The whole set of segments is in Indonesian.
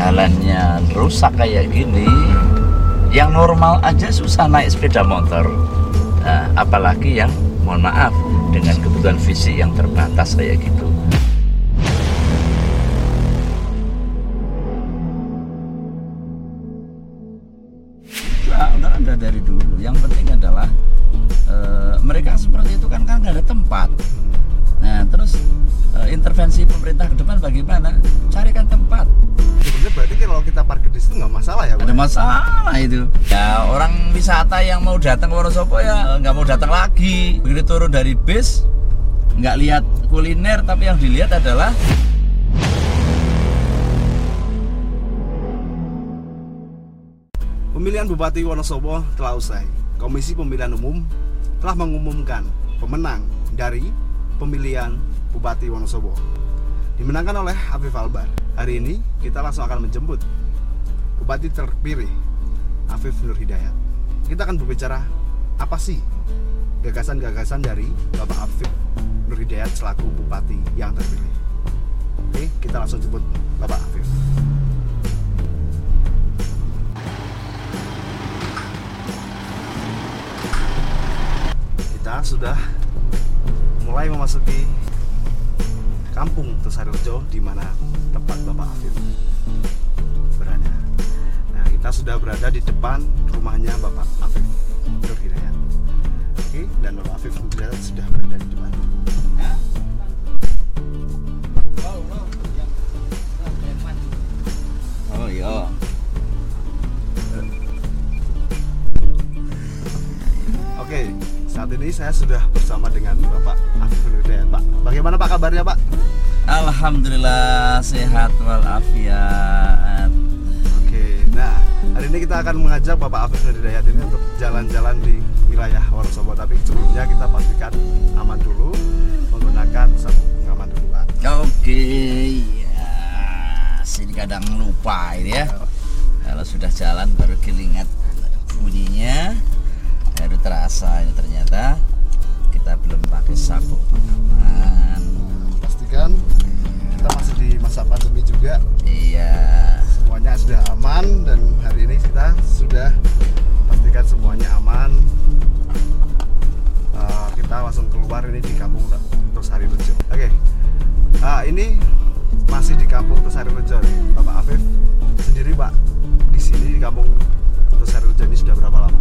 jalannya rusak kayak gini yang normal aja susah naik sepeda motor. Nah, apalagi yang mohon maaf dengan kebutuhan fisik yang terbatas kayak gitu. Nah, udah dari dulu yang penting adalah eh, mereka seperti itu kan kan nggak ada tempat nah terus eh, intervensi pemerintah ke depan bagaimana carikan tempat Sebenarnya berarti kalau kita parkir di situ nggak masalah ya, Pak? ada masalah itu ya orang wisata yang mau datang ke Wonosobo ya nggak mau datang lagi begitu turun dari bis nggak lihat kuliner tapi yang dilihat adalah Pemilihan Bupati Wonosobo telah usai. Komisi Pemilihan Umum telah mengumumkan pemenang dari pemilihan Bupati Wonosobo. Dimenangkan oleh Afif Albar. Hari ini kita langsung akan menjemput Bupati terpilih Afif Nur Hidayat. Kita akan berbicara apa sih gagasan-gagasan dari Bapak Afif Nur Hidayat selaku Bupati yang terpilih. Oke, kita langsung jemput Bapak Afif. kita sudah mulai memasuki kampung Tesarejo di mana tempat Bapak Afif berada. Nah, kita sudah berada di depan rumahnya Bapak Afif Nur Hidayat. Oke, dan Bapak Afif Nur Hidayat sudah berada di depan. oh iya Oke, saat ini saya sudah bersama dengan Bapak Afif Hidayat. Pak, bagaimana Pak kabarnya Pak? Alhamdulillah sehat walafiat Oke, nah hari ini kita akan mengajak Bapak Afif Hidayat ini untuk jalan-jalan di wilayah Wonosobo. Tapi sebelumnya kita pastikan aman dulu menggunakan sabuk pengaman dulu Pak. Oke, ya, sini kadang lupa ini ya. Kalau sudah jalan baru kelingat bunyinya, baru terasa ini ternyata kita belum pakai sabuk pengaman. Pastikan kita masih di masa pandemi juga, Iya, semuanya sudah aman dan hari ini kita sudah pastikan semuanya aman. Eh, kita langsung keluar ini di kampung Tosari Rejo. Oke, Ah, ini masih di kampung Tosari Rejo nih, Bapak Afif sendiri Pak di sini di kampung Tosari Rejo ini sudah berapa lama?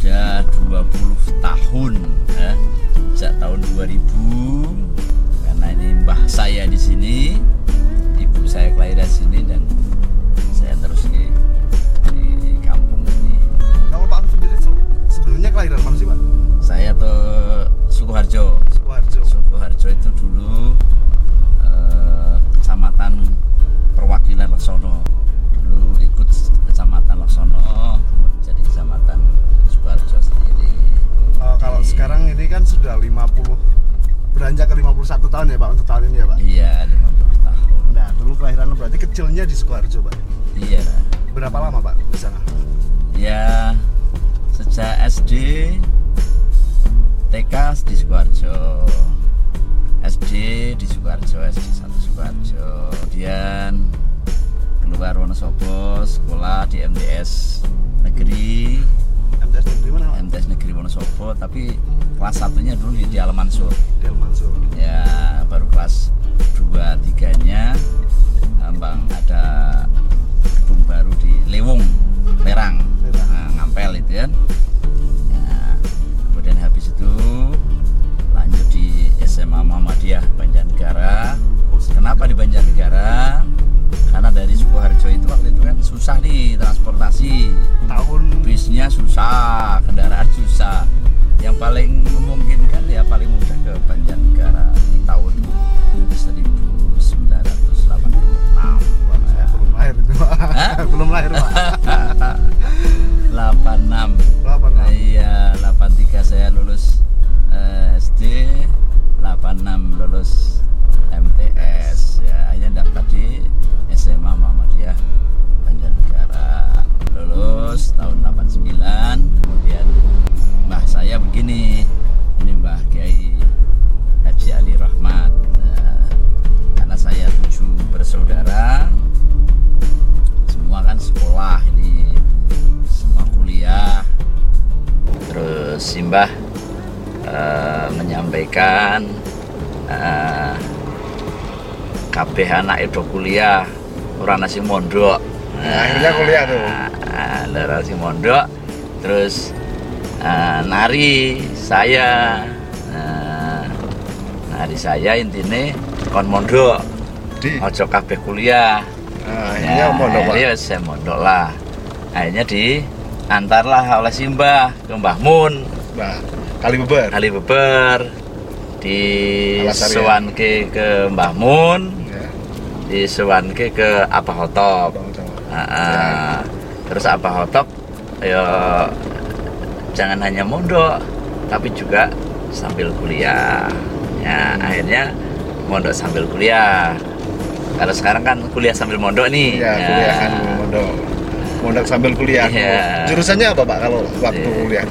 sudah 20 tahun ya. Sejak tahun 2000 karena ini mbah saya di sini, ibu saya kelahiran sini dan saya terus di, di kampung ini. Kalau Pak sendiri sebelumnya kelahiran mana sih Pak? Saya tuh Sukoharjo. Sukoharjo. Sukoharjo itu dulu eh, kecamatan perwakilan Laksono. Dulu ikut kecamatan Laksono, kemudian jadi kecamatan Sukoharjo sendiri. Eh, kalau sekarang ini kan sudah 50 beranjak ke 51 tahun ya Pak untuk tahun ini ya Pak. Iya, 50 tahun. Nah, dulu kelahiran berarti kecilnya di Sukoharjo, Pak. Iya. Berapa lama, Pak, di sana? Ya sejak SD TK di Sukoharjo SD di Sukoharjo SD 1 Sukoharjo kemudian keluar Wonosobo sekolah di MTS negeri MTS negeri mana? MTS negeri Wonosobo tapi kelas satunya dulu di Al Mansur Del Mansur. ya baru kelas 2 tiganya Bang ada gedung baru di Lewung susah nih transportasi. Tahun bisnya susah, kendaraan kuliah. Orang nasi mondok. Nah, akhirnya kuliah tuh. Nah, Lara si mondok. Terus eh, nari saya. Eh, nari saya intinya kon mondok. Di? Ojo kabeh kuliah. Nah, akhirnya mondok Pak. akhirnya saya mondok lah. Akhirnya diantarlah oleh Simbah ke Mbah Mun. Nah, kali beber. kali beber. Di ya? Sewanke ke Mbah Mun Ya, di Sewanke ke Apa Hotop Bang Jawa. Ah, ah. terus Apa Hotop ya jangan hanya mondok tapi juga sambil kuliah ya akhirnya mondok sambil kuliah kalau sekarang kan kuliah sambil mondok nih Ya, kuliah kan mondok. Mondok sambil kuliah. Iya. Jurusannya apa Pak kalau waktu Iya. kuliah?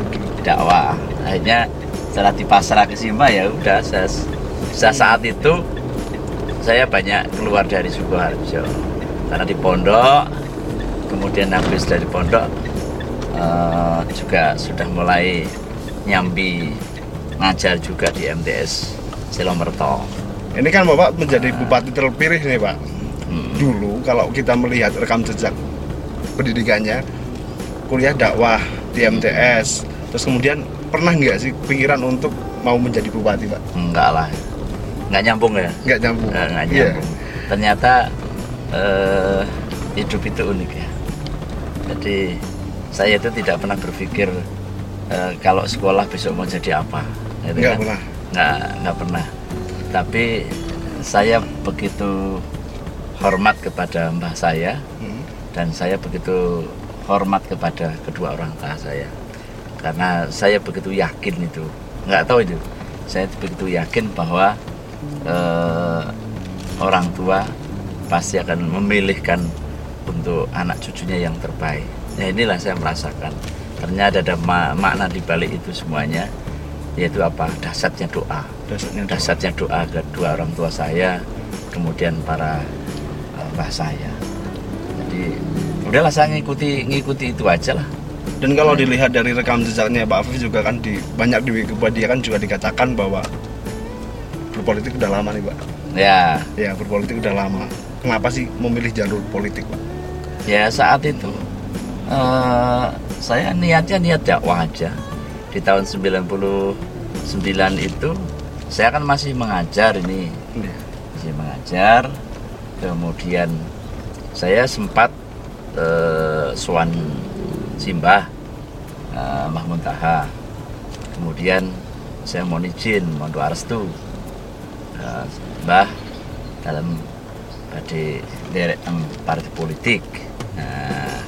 dakwah akhirnya setelah dipasrah ke Simba ya udah saya, saya saat itu saya banyak keluar dari Sukoharjo karena di pondok kemudian habis dari pondok eh, juga sudah mulai nyambi ngajar juga di MTS Silomerto Ini kan Bapak menjadi bupati terpilih nih Pak. Hmm. Dulu kalau kita melihat rekam jejak pendidikannya kuliah dakwah di MTS, terus kemudian pernah nggak sih pikiran untuk mau menjadi bupati Pak? enggak lah nggak nyambung ya Nggak nyambung. Eh, nggak Iya. nyambung. Ternyata eh, hidup itu unik ya. Jadi saya itu tidak pernah berpikir eh, kalau sekolah besok mau jadi apa. Gitu Nggak kan. pernah. Nggak, nggak pernah. Tapi saya begitu hormat kepada mbah saya Hmm. dan saya begitu hormat kepada kedua orang tua saya karena saya begitu yakin itu nggak tahu itu saya begitu yakin bahwa eh, orang tua pasti akan memilihkan untuk anak cucunya yang terbaik. Nah inilah saya merasakan. Ternyata ada ma- makna di balik itu semuanya yaitu apa? Dasarnya doa. Dasarnya doa. dasarnya doa kedua orang tua saya kemudian para eh, mbah saya. Jadi udahlah saya ngikuti ngikuti itu aja lah. Dan kalau dilihat dari rekam jejaknya Pak Afif juga kan di banyak di Wikipedia kan juga dikatakan bahwa berpolitik udah lama nih Pak. ya Ya berpolitik udah lama. Kenapa sih memilih jalur politik Pak? ya saat itu eh, saya niatnya niat dakwah aja di tahun 99 itu saya kan masih mengajar ini Iya. masih mengajar kemudian saya sempat eh, Swan Simbah eh, Mbah Muntaha kemudian saya mohon izin mohon doa restu Mbah dalam di derek partai politik. Nah,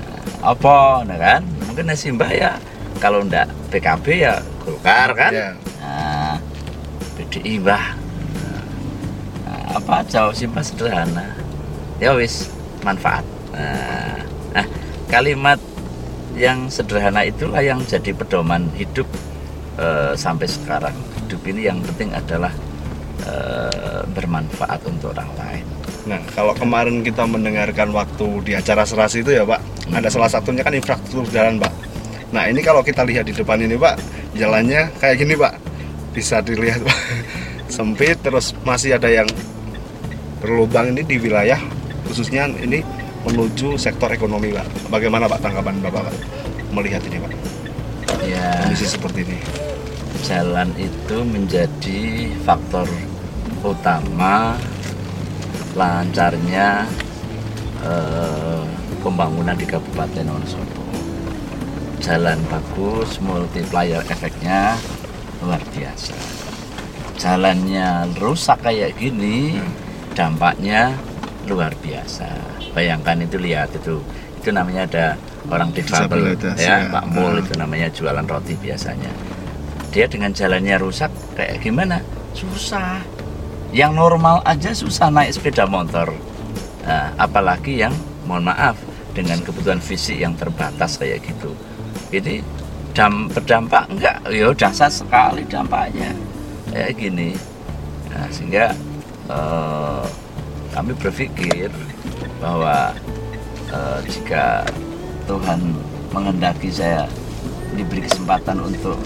eh, apa nah kan? Mungkin Simbah ya kalau ndak PKB ya Golkar kan? Iya. Nah, PDI bah Nah, apa jauh simpel sederhana. Ya wis manfaat. Nah, nah, kalimat yang sederhana itulah yang jadi pedoman hidup eh, sampai sekarang. Hidup ini yang penting adalah eh, bermanfaat untuk orang lain Nah, kalau kemarin kita mendengarkan waktu di acara serasi itu ya Pak, ada salah satunya kan infrastruktur jalan Pak. Nah, ini kalau kita lihat di depan ini Pak, jalannya kayak gini Pak. Bisa dilihat Pak. Sempit terus masih ada yang berlubang ini di wilayah khususnya ini menuju sektor ekonomi Pak. Bagaimana Pak tanggapan Bapak Pak melihat ini Pak? ya Kondisi seperti ini. jalan itu menjadi faktor utama lancarnya eh, pembangunan di Kabupaten Wonosobo. Jalan bagus, multiplier efeknya luar biasa. Jalannya rusak kayak gini, dampaknya luar biasa. Bayangkan itu lihat itu, itu namanya ada orang difabel ya, ya. Pak Mul Ah. itu namanya jualan roti biasanya. Dia dengan jalannya rusak kayak gimana? Susah. Yang normal aja susah naik sepeda motor. Nah, apalagi yang mohon maaf dengan kebutuhan fisik yang terbatas kayak gitu. Ini dam, berdampak enggak? Ya dasar sekali dampaknya. Kayak gini. Nah, sehingga eh, kami berpikir bahwa eh, jika Tuhan mengendaki saya diberi kesempatan untuk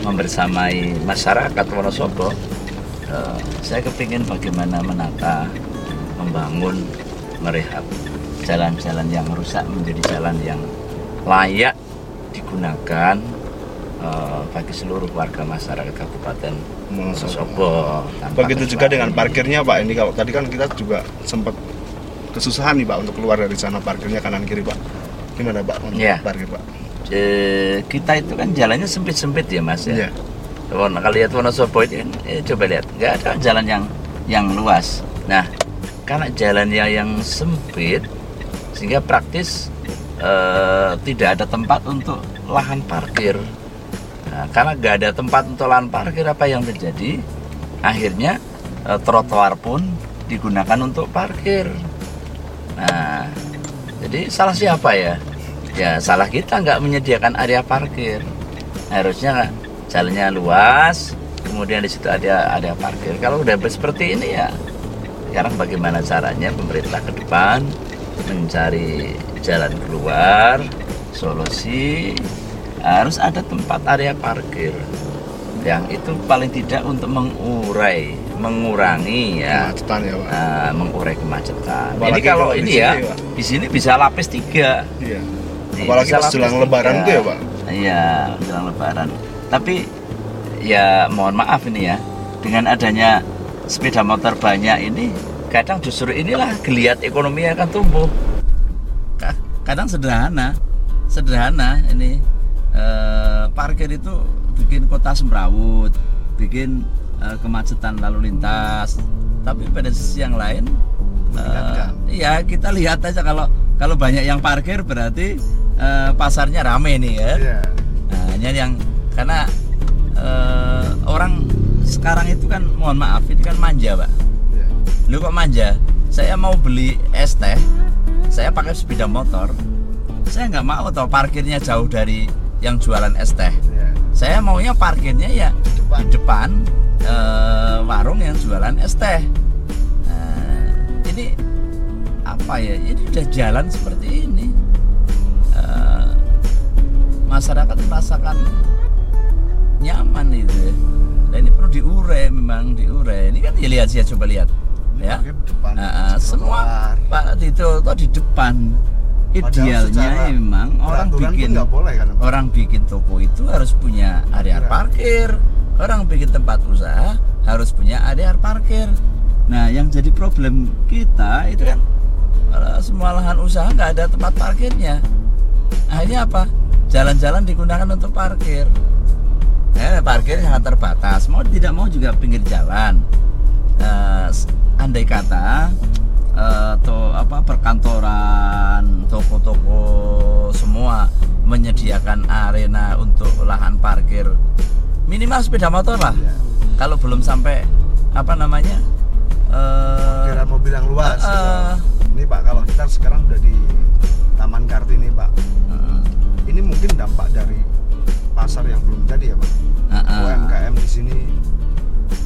membersamai masyarakat Wonosobo eh, saya kepingin bagaimana menata membangun merehab jalan-jalan yang rusak menjadi jalan yang layak digunakan eh, bagi seluruh warga masyarakat Kabupaten tanpa Begitu juga dengan parkirnya Pak. Ini kalau tadi kan kita juga sempat kesusahan nih Pak untuk keluar dari sana parkirnya kanan kiri Pak. Gimana Pak untuk Iya. parkir Pak? Eh, kita itu kan jalannya sempit-sempit ya mas ya. Iya. Kalau kalau lihat Wonosobo itu kan, eh, coba lihat, nggak ada jalan yang yang luas. Nah, karena jalannya yang sempit, sehingga praktis eh, tidak ada tempat untuk lahan parkir. Nah, karena nggak ada tempat untuk lahan parkir, apa yang terjadi? Akhirnya eh, trotoar pun digunakan untuk parkir. Nah, jadi salah siapa ya? Ya salah kita nggak menyediakan area parkir. Harusnya jalannya luas, kemudian di situ ada area parkir. Kalau udah seperti ini ya, sekarang bagaimana caranya pemerintah ke depan mencari jalan keluar, solusi harus ada tempat area parkir yang itu paling tidak untuk mengurai, mengurangi ya Kemacetan ya Pak. Nah, mengurai kemacetan. Apalagi ini kalau ini ya, di sini bisa lapis tiga. Iya. Apalagi pas jelang lebaran tuh ya Pak. Iya, jelang lebaran. Tapi ya mohon maaf ini ya, dengan adanya sepeda motor banyak ini, kadang justru inilah geliat ekonomi akan tumbuh. Ka- Kadang sederhana, sederhana ini eh, parkir itu bikin kota semrawut, bikin eh, kemacetan lalu lintas. Tapi pada sisi yang lain, iya kita lihat aja kalau kalau banyak yang parkir berarti eh, pasarnya rame nih ya. Iya. Nah, hanya yang karena eh, orang sekarang itu kan mohon maaf ini kan manja pak. Iya. Lu kok manja? Saya mau beli es teh, saya pakai sepeda motor. Saya nggak mau tau parkirnya jauh dari yang jualan es teh. Iya. Saya maunya parkirnya ya Depan. di depan eh, warung yang jualan es teh. Nah, ini apa ya? Ini udah jalan seperti ini. Eh, masyarakat merasakan nyaman itu. ya. Nah, ini perlu diurai memang diurai. Ini kan ya lihat sih coba lihat. Ini Ya. depan. Nah, ah, semua. Pak itu tuh di depan. Idealnya memang orang bikin boleh kan orang bikin toko itu harus punya area Iya. parkir. Orang bikin tempat usaha harus punya area parkir. Nah, yang jadi problem kita itu kan eh, semua lahan usaha nggak ada tempat parkirnya. Akhirnya apa? Jalan-jalan digunakan untuk parkir. Eh, parkir sangat terbatas. Mau tidak mau juga pinggir jalan. Eh, s- andai kata eh, to, apa perkantoran, toko-toko semua menyediakan arena untuk lahan parkir minimal sepeda motor lah. Iya. Kalau belum sampai apa namanya? Parkiran mobil yang luas. eh, gitu. Ini Pak kalau kita sekarang udah di Taman Kartini Pak. eh, Ini mungkin dampak dari pasar yang belum jadi ya Pak. UMKM di sini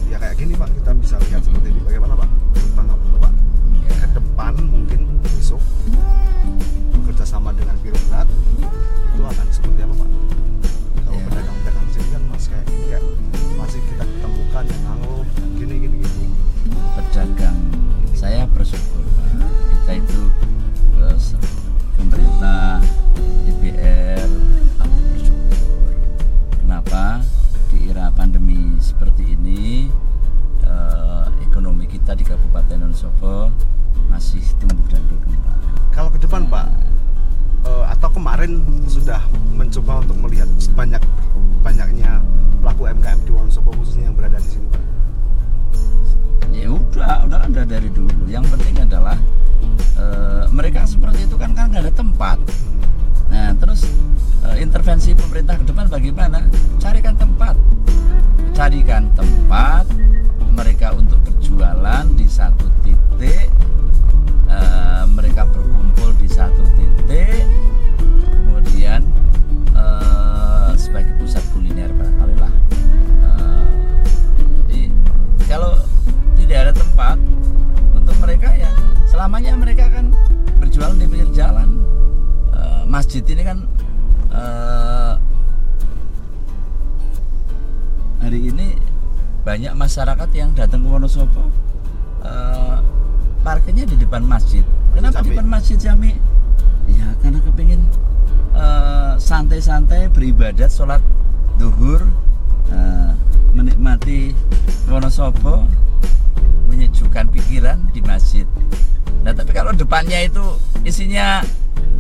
ya kayak gini Pak kita bisa lihat seperti ini bagaimana Pak tanggapan Bapak Ya. ke depan mungkin besok bekerja sama dengan birokrat itu akan seperti apa Pak kalau Ya. pedagang-pedagang sini kan mas kayak gini kayak masih kita ketemukan yang ngangguk gini gini gitu pedagang saya bersyukur Pak. kita itu eh, pemerintah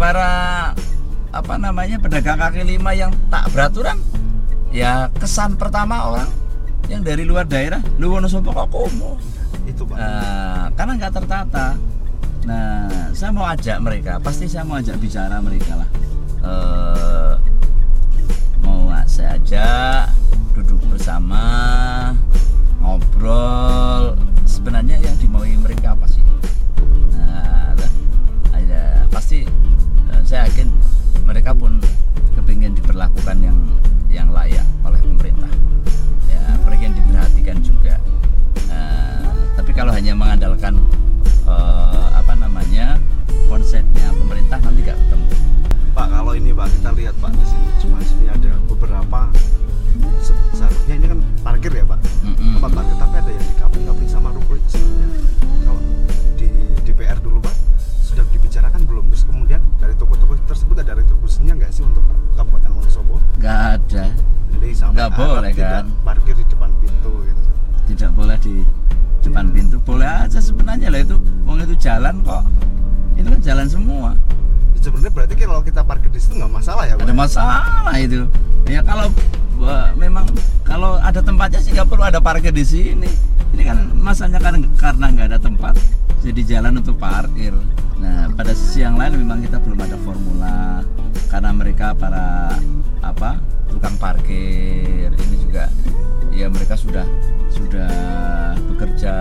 para apa namanya pedagang kaki lima yang tak beraturan ya kesan pertama orang yang dari luar daerah lu Wonosobo kok komo? Itu pak. Nah, karena nggak tertata. Nah saya mau ajak mereka pasti saya mau ajak bicara mereka lah. Uh, mau saya ajak? tempatnya sih nggak perlu ada parkir di sini. Ini kan masanya kan karena nggak ada tempat jadi jalan untuk parkir. Nah pada sisi yang lain memang kita belum ada formula karena mereka para apa tukang parkir. Ini juga ya mereka sudah sudah bekerja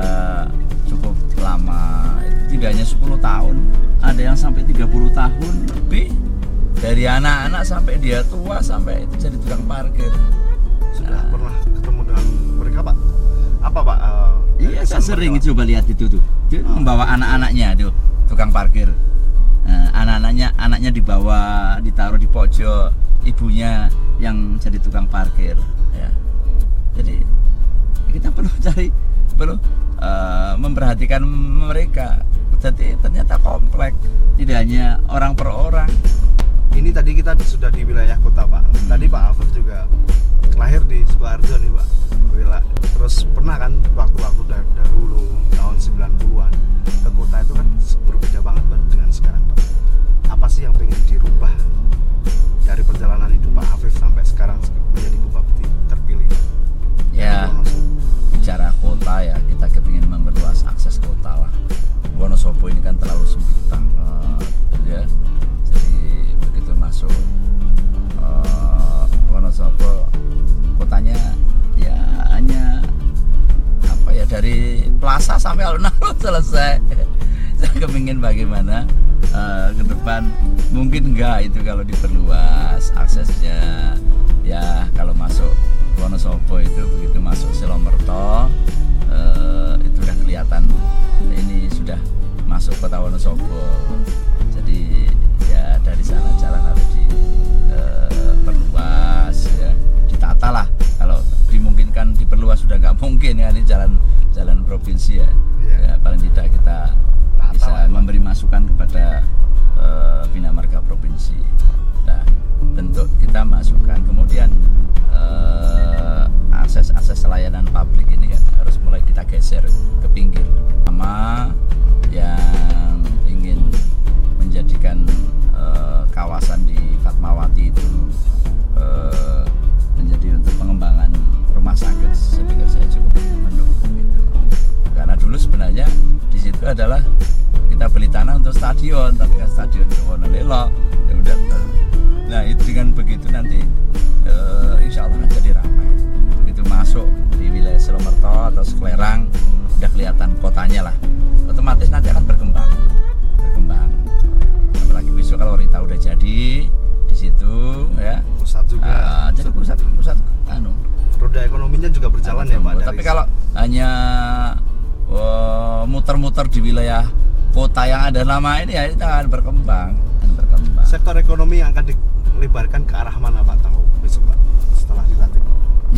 cukup lama. Tidak hanya 10 tahun ada yang sampai 30 tahun lebih. Dari anak-anak sampai dia tua sampai itu jadi tukang parkir. Sudah nah. pernah apa pak? Uh, iya eh, saya sering itu coba lihat itu tuh. Dia oh. membawa anak-anaknya tuh tukang parkir. Nah, anak-anaknya anaknya dibawa ditaruh di pojok ibunya yang jadi tukang parkir ya. Jadi kita perlu cari perlu uh, memperhatikan mereka. Jadi ternyata kompleks tidak hanya orang per orang ini tadi kita sudah di wilayah kota pak tadi pak Afif juga lahir di Sukoharjo nih pak Wila. terus pernah kan waktu-waktu dari dahulu tahun 90-an ke kota itu kan berbeda banget pak, dengan sekarang pak apa sih yang pengen dirubah dari perjalanan hidup pak bagaimana uh, eh, ke depan? Mungkin enggak itu kalau diperluas aksesnya.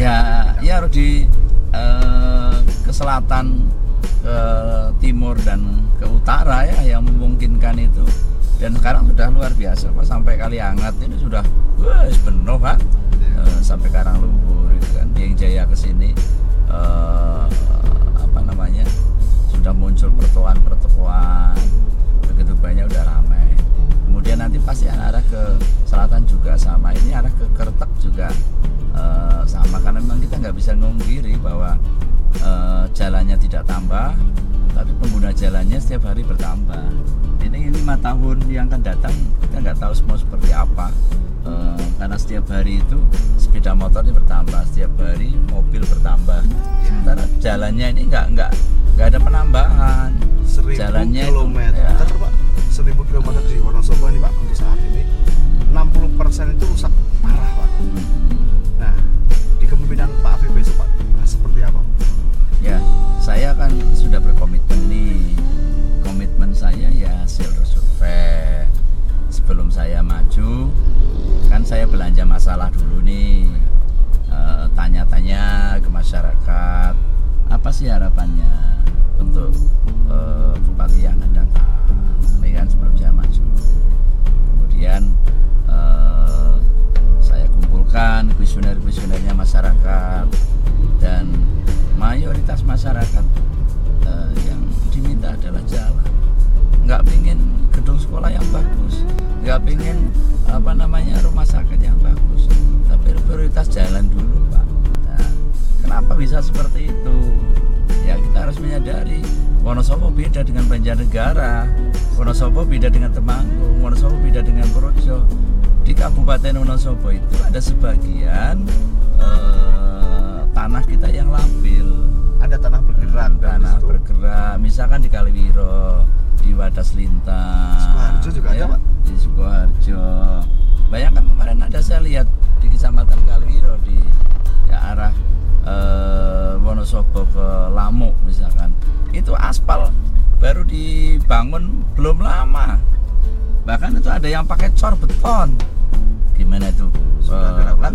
Ya ya harus di eh, ke selatan ke timur dan ke utara ya yang memungkinkan itu. Dan sekarang sudah luar biasa pak. Sampai kali hangat ini sudah wah penuh pak. Eh, sampai karang lumpur itu kan yang jaya ke sini. Eh, apa namanya sudah muncul pertokoan-pertokoan. Begitu banyak udah ramai. Kemudian nanti pasti arah ke selatan juga sama. Ini arah ke Kertek juga eh, sama karena memang kita nggak bisa ngungkiri bahwa eh, jalannya tidak tambah tapi pengguna jalannya setiap hari bertambah. Ini lima tahun yang akan datang kita nggak tahu semua seperti apa. Eh, karena setiap hari itu sepeda motornya bertambah setiap hari mobil bertambah. Sementara jalannya ini nggak nggak nggak ada penambahan. Seribu Jalannya itu, kilometer ya. pak. Seribu kilometer di Wonosobo ini pak untuk saat ini. 60% itu rusak parah pak. Hmm. Nah di kepemimpinan Pak Afif besok pak seperti apa? Ya saya kan sudah berkomitmen nih. Komitmen saya ya hasil survei. Sebelum saya maju kan saya belanja masalah dulu nih. Eh, tanya-tanya ke masyarakat apa sih harapannya untuk eh, bupati yang akan datang? Kan sebelum saya maju. Kemudian eh, saya kumpulkan kuesioner-kuesionernya masyarakat dan mayoritas masyarakat eh, yang diminta adalah jalan nggak pingin gedung sekolah yang bagus nggak pingin apa namanya rumah sakit yang bagus. Tapi prioritas jalan dulu pak. Nah, kenapa bisa seperti itu? Ya kita harus menyadari Wonosobo beda dengan Banjarnegara Wonosobo beda dengan Temanggung Wonosobo beda dengan Projo di Kabupaten Wonosobo itu ada sebagian eh, tanah kita yang labil. Ada tanah bergerak dan tanah di situ? bergerak. Misalkan di Kaliwiro di Wadas Lintang Sukoharjo juga ada, Pak? di Sukoharjo. Bayangkan kemarin ada saya lihat di kecamatan Kaliwiro di ya, arah eh, Wonosobo ke Lamuk misalkan. Itu aspal baru dibangun belum lama. Bahkan itu ada yang pakai cor beton gimana itu? Dilakukan kan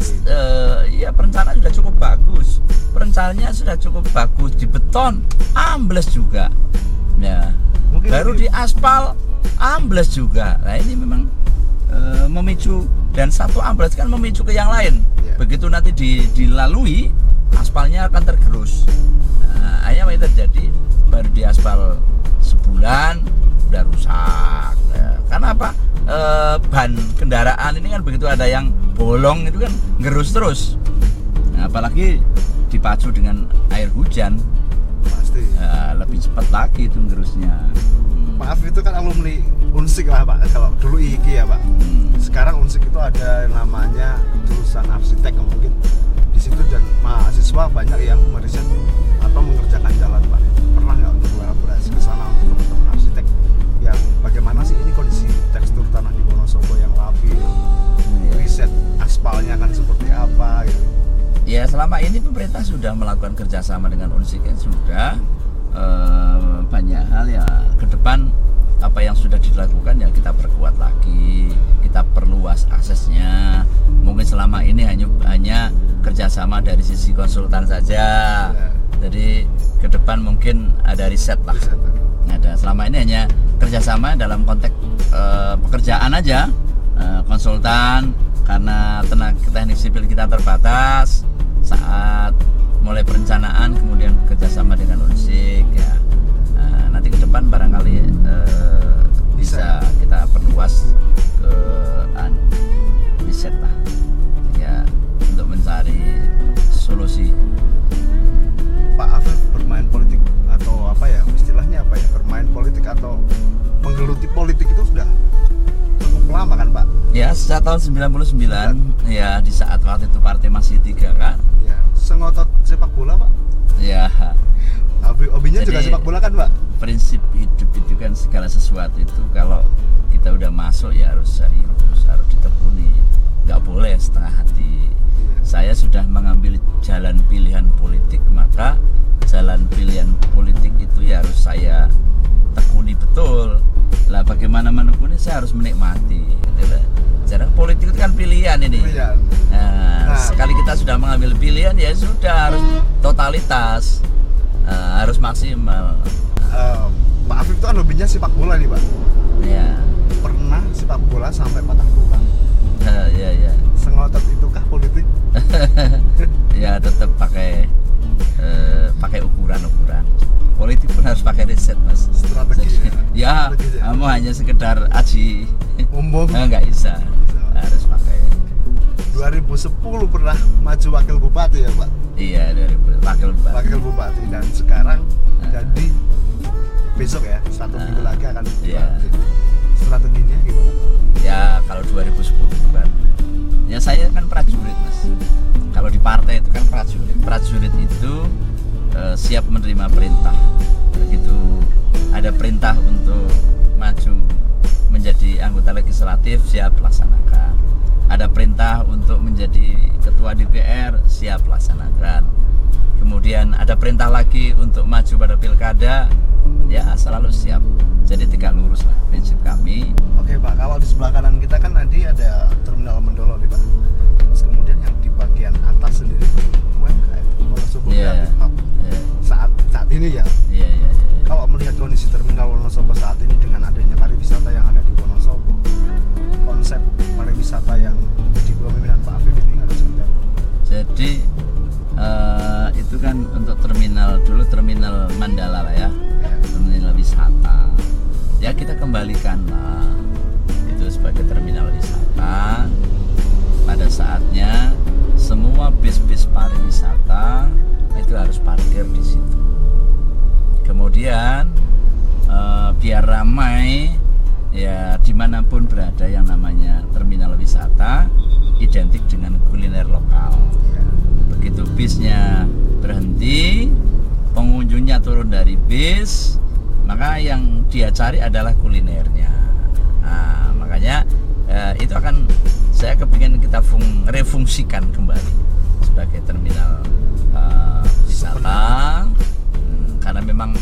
iya perencanaan sudah cukup bagus. Perencanaannya sudah cukup bagus di beton ambles juga. Ya. Mungkin baru ini- di aspal ambles juga. Nah ini memang eh, memicu dan satu ambles kan memicu ke yang lain. Ya. begitu nanti di- dilalui aspalnya akan tergerus. Nah, akhirnya apa yang terjadi? Baru di aspal sebulan udah rusak. Ya, karena apa? Eh, ban kendaraan ini kan begitu ada yang bolong itu kan gerus terus. Nah, apalagi dipacu dengan air hujan. Pasti. Ya, lebih cepat lagi itu gerusnya Hmm. Afif itu kan alumni Unsik lah pak. Kalau dulu IIG ya pak. Hmm. sekarang Unsik itu ada namanya jurusan arsitek mungkin. Di situ dan mahasiswa banyak yang meriset atau mengerjakan jalan pak. Pernah nggak untuk kolaborasi ke sana bagaimana sih ini kondisi tekstur tanah di Wonosobo yang labil Iya. riset aspalnya kan seperti apa gitu? Ya selama ini pemerintah sudah melakukan kerjasama dengan Unsik ya sudah eh, banyak hal ya. Ke depan apa yang sudah dilakukan ya kita perkuat lagi kita perluas aksesnya. Mungkin selama ini hanya hanya kerjasama dari sisi konsultan saja jadi ke depan mungkin ada riset lah. Riset ada selama ini hanya kerjasama dalam konteks eh, pekerjaan aja. Eh, konsultan karena tenaga teknik sipil kita terbatas saat mulai perencanaan kemudian kerjasama dengan unsik ya. Nah, nanti ke depan barangkali eh, bisa kita perluas ke anu, riset lah. Ya untuk mencari solusi Pak Afif bermain politik atau apa ya istilahnya apa ya bermain politik atau menggeluti politik itu sudah cukup lama kan Pak Ya, sejak tahun 99 ya di saat waktu itu partai masih tiga kan. ya sengotot sepak bola Pak Ya, Hobi hobinya juga Jadi- sepak bola kan Pak prinsip hidup itu kan segala sesuatu itu kalau kita udah masuk ya harus serius, harus ditekuni. nggak boleh setengah hati. Saya sudah mengambil jalan pilihan politik, maka jalan pilihan politik itu ya harus saya tekuni betul. Lah bagaimana menekuni saya harus menikmati. Gitu Banjarnegara politik itu kan pilihan ini Pilihan. Nah, Nah. sekali kita sudah mengambil pilihan ya sudah harus totalitas Eh, harus maksimal Eh, Pak Afif itu kan hobinya sepak bola nih Pak. ya Pernah sepak bola sampai patah tulang. Eh, ya ya Sengotot itukah politik? ya tetap pakai eh, pakai ukuran-ukuran politik pun harus pakai riset mas Strategi ya Strategi ya. kamu hanya sekedar aji Umum. Nggak bisa harus pakai 2010 pernah maju wakil bupati ya Pak. iya dari wakil bupati Wakil bupati dan sekarang Nah. jadi besok ya satu Nah. minggu lagi akan Iya. dilantik. Strateginya gimana? Ya kalau 2010 kan ya saya kan prajurit mas. Kalau di partai itu kan prajurit. Prajurit itu eh, siap menerima perintah. Begitu ada perintah untuk maju menjadi anggota legislatif siap laksanakan. Ada perintah untuk menjadi ketua DPR siap laksanakan. Kemudian ada perintah lagi untuk maju pada pilkada ya selalu siap. Jadi tiga lurus lah prinsip kami Oke Pak, kalau di sebelah kanan kita kan nanti ada terminal Mendolo nih Pak. Terus kemudian yang di bagian atas sendiri itu UMKM, Wonosobo Iya. Creative Hub. Ya, Saat saat ini ya, iya, iya, iya. kalau melihat kondisi terminal Wonosobo saat ini dengan adanya pariwisata yang ada di Wonosobo, konsep pariwisata yang di kepemimpinan Pak Afif ini harus seperti apa? Jadi eh, itu kan untuk terminal dulu terminal Mandala lah ya, Ya. terminal wisata. Ya kita kembalikan lah sebagai terminal wisata. Pada saatnya semua bis-bis pariwisata itu harus parkir di situ. Kemudian eh, biar ramai ya di mana pun berada yang namanya terminal wisata identik dengan kuliner lokal begitu bisnya berhenti pengunjungnya turun dari bis maka yang dia cari adalah kulinernya nah makanya eh, itu akan saya kepingin kita fung- refungsikan kembali sebagai terminal eh, wisata Hmm, karena memang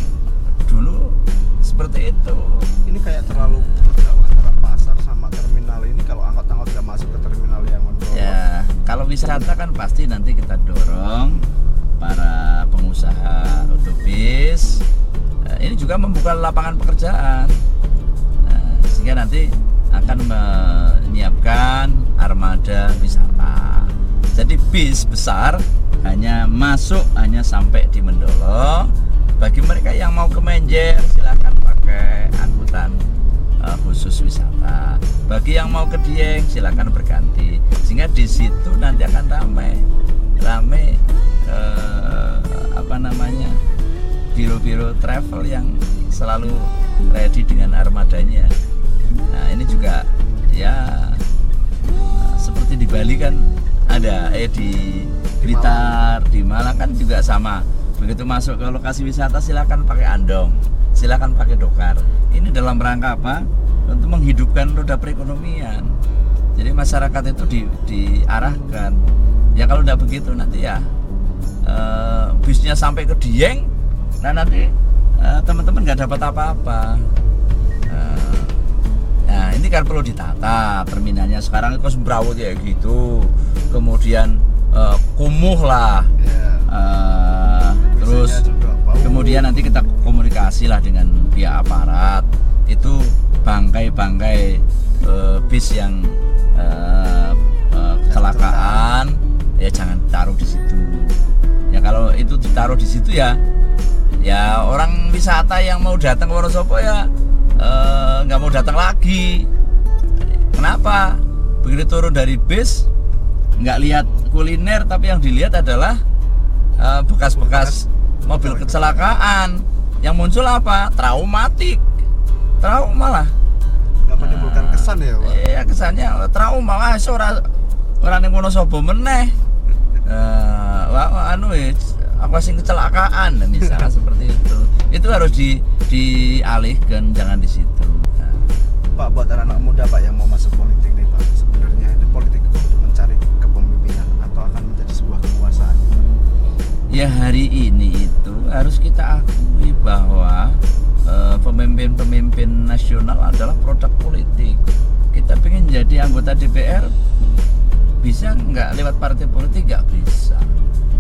dulu seperti itu Ini kayak terlalu jauh antara pasar sama terminal ini kalau angkot-angkot nggak masuk ke terminal yang Mendolo. Ya, kalau wisata kan pasti nanti kita dorong para pengusaha otobis. Eh, ini juga membuka lapangan pekerjaan, Nah, sehingga nanti akan menyiapkan armada wisata. Jadi bis besar hanya masuk hanya sampai di Mendolo. Bagi mereka yang mau ke Menjer silahkan pakai angkutan eh, khusus wisata. Bagi yang mau ke Dieng silakan berganti. Sehingga di situ nanti akan ramai, ramai eh, apa namanya biro-biro travel yang selalu ready dengan armadanya. Nah ini juga ya seperti di Bali kan ada, eh di Blitar, di Malang kan juga sama. Begitu masuk ke lokasi wisata silakan pakai andong, silakan pakai dokar. Ini dalam rangka apa? Untuk menghidupkan roda perekonomian. Jadi masyarakat itu di, diarahkan. Ya kalau tidak begitu nanti ya eh, bisnya sampai ke Dieng, nah nanti eh, teman-teman nggak dapat apa-apa. Nah ini kan perlu ditata terminalnya sekarang itu sembrawut ya gitu. Kemudian eh, kumuh lah. Ya. Eh, terus Biasanya juga bau. kemudian nanti kita komunikasi lah dengan pihak aparat itu bangkai-bangkai eh, bis yang eh, eh, kecelakaan ya jangan taruh di situ ya kalau itu ditaruh di situ ya ya orang wisata yang mau datang ke Wonosobo ya eh, nggak mau datang lagi. Kenapa? Begitu turun dari bis nggak lihat kuliner tapi yang dilihat adalah eh, bekas-bekas mobil kecelakaan. Yang muncul apa? Traumatik. Trauma lah. Nggak menimbulkan kesan ya Pak? iya kesannya trauma. Wah seorang orang yang Wonosobo meneh. Eh, wah, wah, anu ya apa sih kecelakaan misalnya seperti itu itu harus di dialihkan jangan di situ. Nah, Pak buat anak-anak muda Pak yang mau masuk politik nih Pak sebenarnya itu politik itu untuk mencari kepemimpinan atau akan menjadi sebuah kekuasaan? Pak? ya hari ini itu harus kita akui bahwa eh, pemimpin-pemimpin nasional adalah produk politik. Kita kita pengen jadi anggota DPR bisa nggak lewat partai politik? Nggak bisa.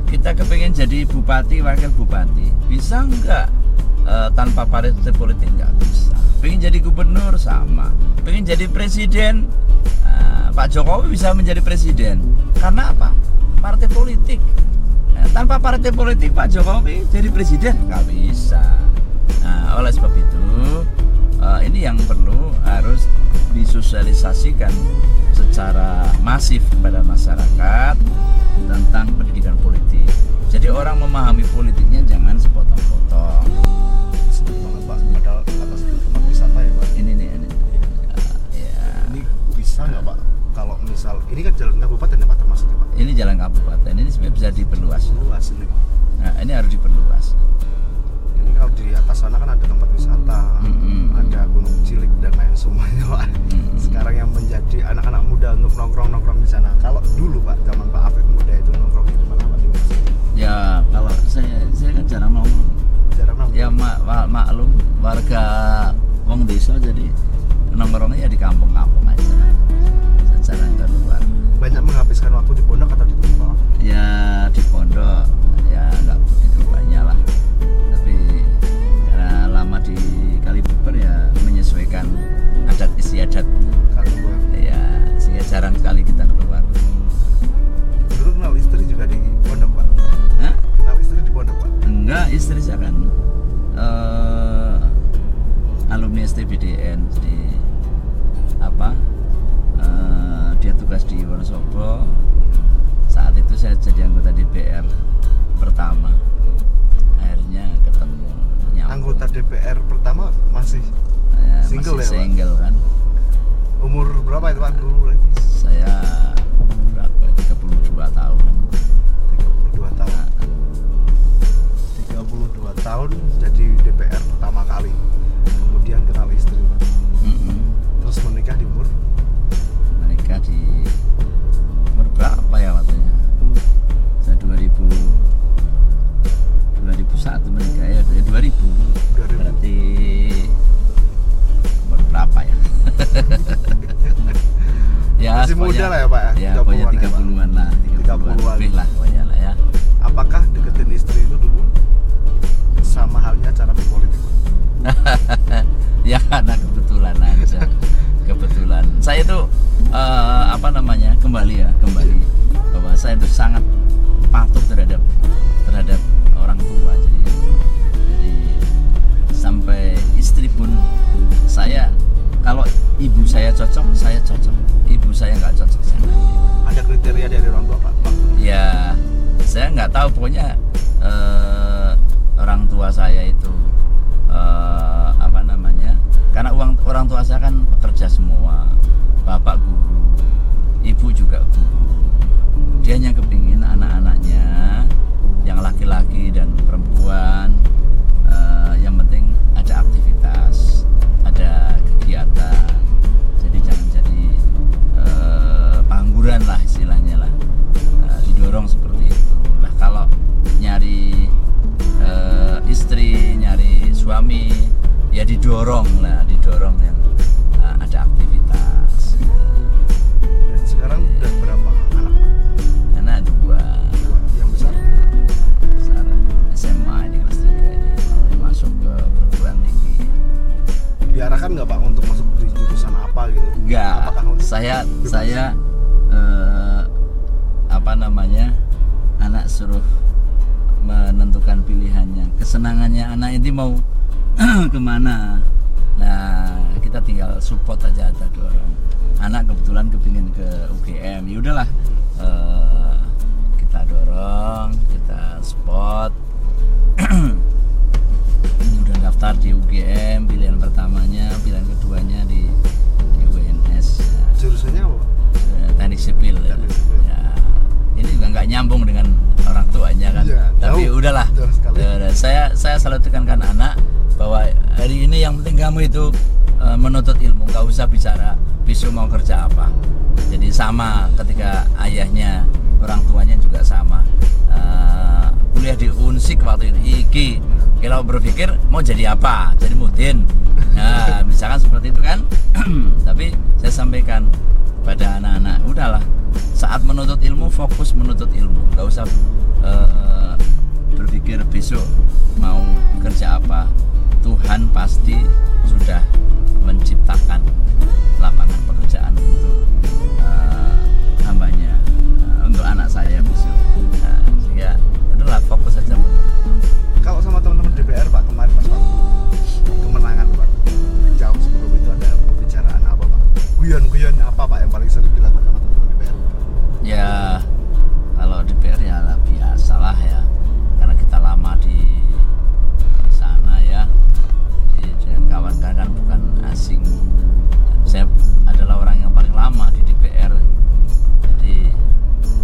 Kita kepengen jadi bupati wakil bupati bisa nggak eh, tanpa partai politik nggak bisa. Pengen jadi gubernur sama. Pengen jadi presiden eh, Pak Jokowi bisa menjadi presiden. Karena apa? Partai politik. Eh, tanpa partai politik Pak Jokowi jadi presiden nggak bisa. Nah oleh sebab itu eh, ini yang perlu harus disosialisasikan secara masif kepada masyarakat tentang pendidikan politik. Jadi orang memahami politiknya jangan sepotong-potong. Bisa nggak pak? Kalau misal ini kan jalan kabupaten ya pak termasuknya pak. ini jalan kabupaten. Ini sebenarnya bisa diperluas. Luas ini. Nah, ini harus diperluas. Ini kalau di atas sana kan ada tempat wisata, Mm-mm. ada gunung cilik dan lain semuanya pak. Mm-mm. Sekarang yang menjadi anak-anak muda untuk nongkrong nongkrong di sana. Kalau dulu pak, zaman Pak Afif muda itu nongkrong di mana pak? Di? Ya, kalau saya saya kan jarang mau Jarang nongkrong. ya mak, mak- maklum warga wong desa jadi nongkrongnya ya di kampung-kampung aja. Jarang keluar. Banyak menghabiskan waktu di pondok atau di rumah. ya di pondok ya nggak begitu banyak lah tapi karena lama di Kalibuper ya menyesuaikan adat istiadat gue ya sehingga jarang sekali kita keluar dulu kenal istri juga di pondok pak. Hah? Kenal istri di pondok pak. enggak istri saya kan eh, alumni STBDN jadi apa dia tugas di Wonosobo saat itu saya jadi anggota DPR pertama akhirnya ketemu nyambung. Anggota DPR pertama masih Ya, Single masih ya, Pak? single kan umur berapa itu pak dulu lagi? saya berapa 32 tahun 32 tahun. Nah, 32 tahun jadi DPR pertama kali. Tinggal support aja ada dorong anak kebetulan kepingin ke UGM ya udahlah eh, kita dorong kita support udah daftar di UGM pilihan pertamanya pilihan keduanya di, di UNS jurusannya apa? Eh, teknik sipil ya. Teknik sipil. Ya, ini juga nggak nyambung dengan orang tuanya kan Iya, tapi jauh. udahlah Jauh. Eh, saya saya selalu tekankan anak bahwa hari ini yang penting kamu itu eh, menuntut ilmu nggak usah bicara besok mau kerja apa jadi sama ketika ayahnya orang tuanya juga sama Eh, kuliah di unsik waktu itu iki kalau berpikir mau jadi apa jadi mudin Nah, misalkan seperti itu kan. Tapi saya sampaikan pada anak-anak, udahlah. Saat menuntut ilmu fokus menuntut ilmu. Gak usah eh, berpikir besok mau kerja apa. Tuhan pasti sudah menciptakan lapangan pekerjaan untuk eh, hambanya, eh, untuk anak saya besok. Nah, sehingga udahlah fokus saja Kalau sama teman-teman DPR Pak kemarin pas waktu kemenangan Pak jauh sebelum itu ada pembicaraan apa Pak? Guyon-guyon apa Pak yang paling sering dilakukan sama teman-teman DPR? ya asing. Saya adalah orang yang paling lama di DPR jadi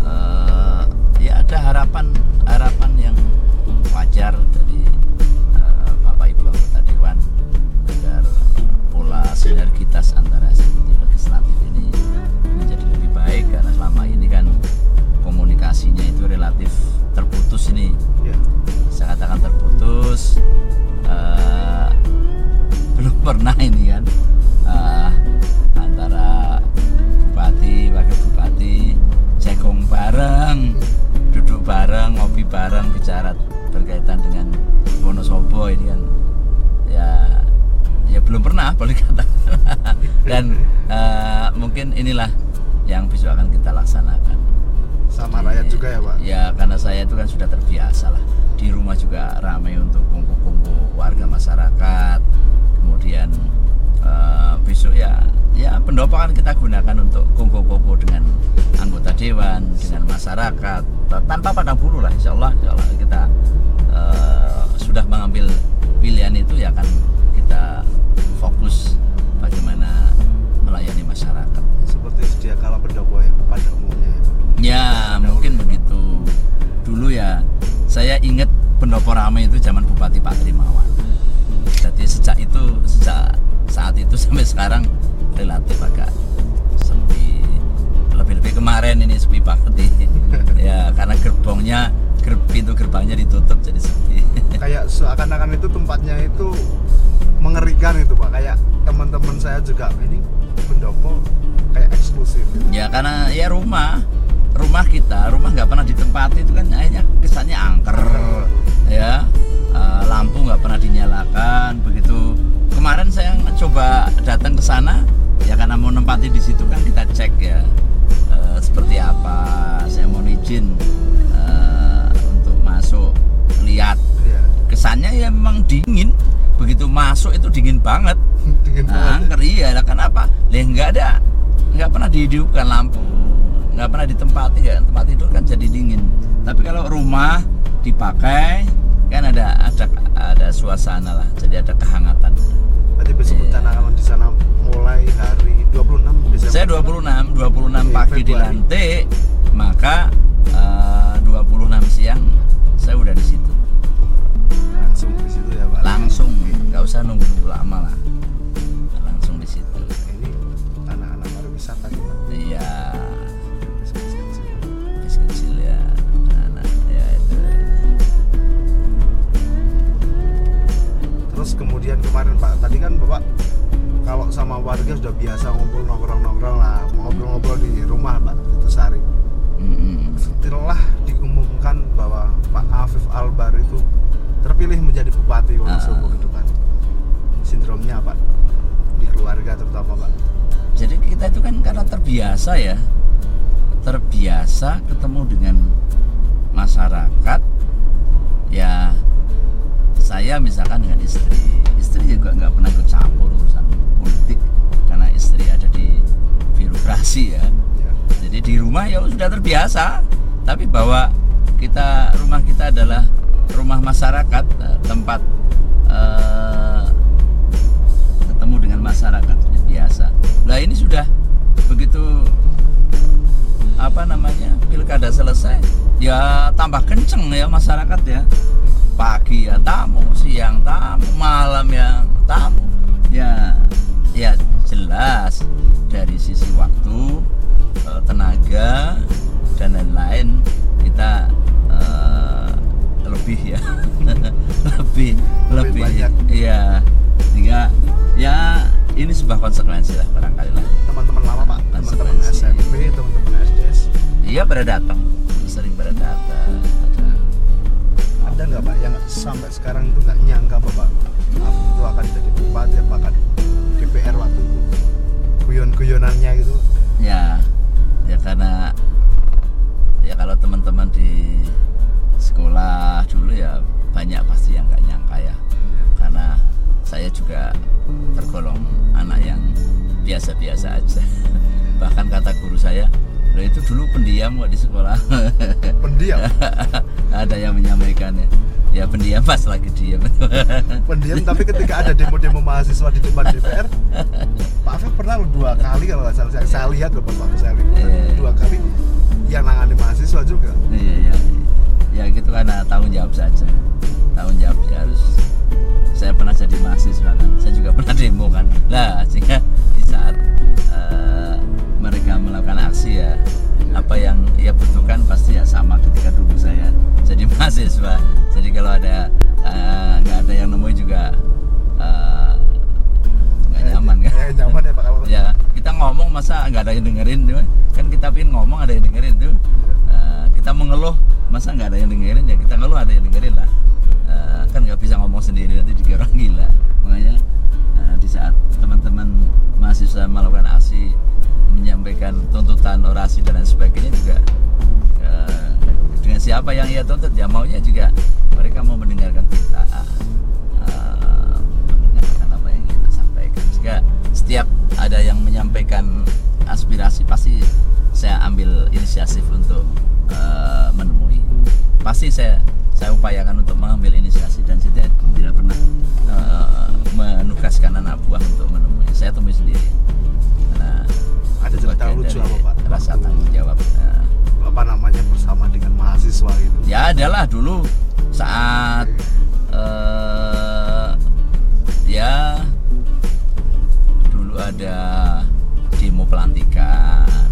eh, ya ada harapan harapan yang wajar dari eh, Bapak Ibu anggota Dewan agar pola sinergitas antara eksekutif legislatif ini menjadi lebih baik karena selama ini kan komunikasinya itu relatif terputus ini. Ya. saya katakan terputus pernah ini kan eh, antara bupati wakil bupati cekong bareng duduk bareng ngopi bareng bicara berkaitan dengan Wonosobo ini kan. Ya ya belum pernah boleh katakan dan eh, mungkin inilah yang besok akan kita laksanakan. Sama rakyat juga ya Pak? Ya karena saya itu kan sudah terbiasa lah ya pendopo kan kita gunakan untuk kumpul-kumpul dengan anggota dewan, dengan masyarakat tanpa pandang bulu lah Insya Allah, insya Allah kita eh, sudah mengambil pilihan itu ya akan kita fokus bagaimana melayani masyarakat. Seperti sedia kala pendopo ya pada umumnya ya? Ya mungkin begitu. Dulu ya saya ingat pendopo ramai itu zaman Bupati Pak Trimawan. Jadi sejak itu sejak saat itu sampai sekarang Seakan-akan itu tempatnya itu mengerikan itu Pak. Kayak teman-teman saya juga ini pendopo kayak eksklusif. Ya karena ya rumah rumah kita rumah nggak pernah ditempati itu kan akhirnya kesannya angker. Ya Eh, lampu nggak pernah dinyalakan begitu. Kemarin saya coba datang ke sana ya karena mau nempati di situ kan kita cek ya eh, seperti apa. Saya mau izin eh, untuk masuk lihat kesannya ya memang dingin begitu masuk itu dingin banget Dingin Nah, banget ya. angker iya lah kenapa? Lah nggak ada, nggak pernah dihidupkan lampu, nggak pernah ditempati ya tempat tidur kan jadi dingin. Tapi kalau rumah dipakai kan ada ada ada suasana lah, jadi ada kehangatan. Berarti besok Iya. rencana akan di sana mulai hari 26 Desember. Saya 26, 26 Di pagi Februari. dilantik, maka eh, 26 siang saya udah di situ. Langsung, nggak usah nunggu lama lah. Langsung di situ. Ini anak-anak gitu. Iya. Kecil-kecil. Bis kecil ya anak ya itu Terus kemudian kemarin Pak, tadi kan Bapak kalau sama warga sudah biasa ngumpul nongkrong-nongkrong lah, ngobrol-ngobrol di rumah Pak itu sehari. Mm-mm. Setelah diumumkan bahwa Pak Afif Albar itu terpilih menjadi Bupati Wonosobo Ah. ke depan. Sindromnya apa? Di keluarga terutama Pak. jadi kita itu kan karena terbiasa ya terbiasa ketemu dengan masyarakat ya saya misalkan dengan istri istri juga nggak pernah ikut campur urusan politik karena istri ada di birokrasi ya Ya. jadi di rumah ya sudah terbiasa tapi bahwa kita rumah kita adalah rumah masyarakat eh, tempat eh, ketemu dengan masyarakat biasa. Lah ini sudah begitu apa namanya pilkada selesai ya tambah kenceng ya masyarakat ya. Pagi ya tamu siang tamu malam ya tamu. Ya ya jelas dari sisi waktu eh, tenaga dan lain-lain kita eh, lebih ya. Lebih lebih. Banyak. iya. Sehingga ya konsekuensi lah barangkali lah. Teman-teman lama pak. Teman-teman. SMP teman-teman SD iya pada datang. Sering pada datang. Ada. Ada nggak pak yang sampai sekarang itu nggak nyangka bapak itu akan jadi bupati apa akan DPR waktu itu? Guyon-guyonannya gitu. Ya. Ya karena ya kalau teman-teman di sekolah dulu ya banyak pasti yang nggak nyangka ya. Karena saya juga tergolong anak yang biasa-biasa aja. Bahkan kata guru saya lo itu dulu pendiam kok di sekolah. Pendiam? Ada yang menyampaikan ya. Ya pendiam pas lagi diam pendiam tapi ketika ada demo-demo mahasiswa di depan DPR Pak Afif pernah dua kali kalau nggak salah. Saya, saya lihat waktu saya lihat. Iya. dua kali yang nangani mahasiswa juga. Iya iya ya gitu karena tanggung jawab saja. Tanggung jawab ya harus. Saya pernah jadi mahasiswa kan saya juga pernah demo kan. Lah sehingga di saat eh, mereka melakukan aksi ya apa yang ia butuhkan pasti ya sama ketika dulu saya jadi mahasiswa. Jadi kalau ada eh, nggak ada yang nemuin juga eh, nggak nyaman kan. ya, nyaman ya Pak ya kita ngomong masa nggak ada yang dengerin tuh. Kan kita pingin ngomong ada yang dengerin tuh. Eh, kita mengeluh masa nggak ada yang dengerin? Ya kita ngeluh ada yang dengerin lah. Eh, kan nggak bisa ngomong sendiri nanti dikira orang gila. Makanya eh, di saat teman-teman mahasiswa melakukan aksi menyampaikan tuntutan orasi dan lain sebagainya juga eh, dengan siapa yang ia tuntut ya maunya juga mereka mau mendengarkan kita eh, mendengarkan apa yang kita sampaikan. Jika setiap ada yang menyampaikan aspirasi pasti saya ambil inisiatif untuk eh, menemui. Pasti saya saya upayakan untuk mengambil inisiasi dan saya tidak pernah eh, menugaskan anak buah untuk menemui. Saya temui sendiri. Karena Ada itu cerita lucu apa, Pak? rasa tanggung jawab Eh, apa namanya bersama dengan mahasiswa gitu ya adalah dulu saat eh, ya dulu ada demo pelantikan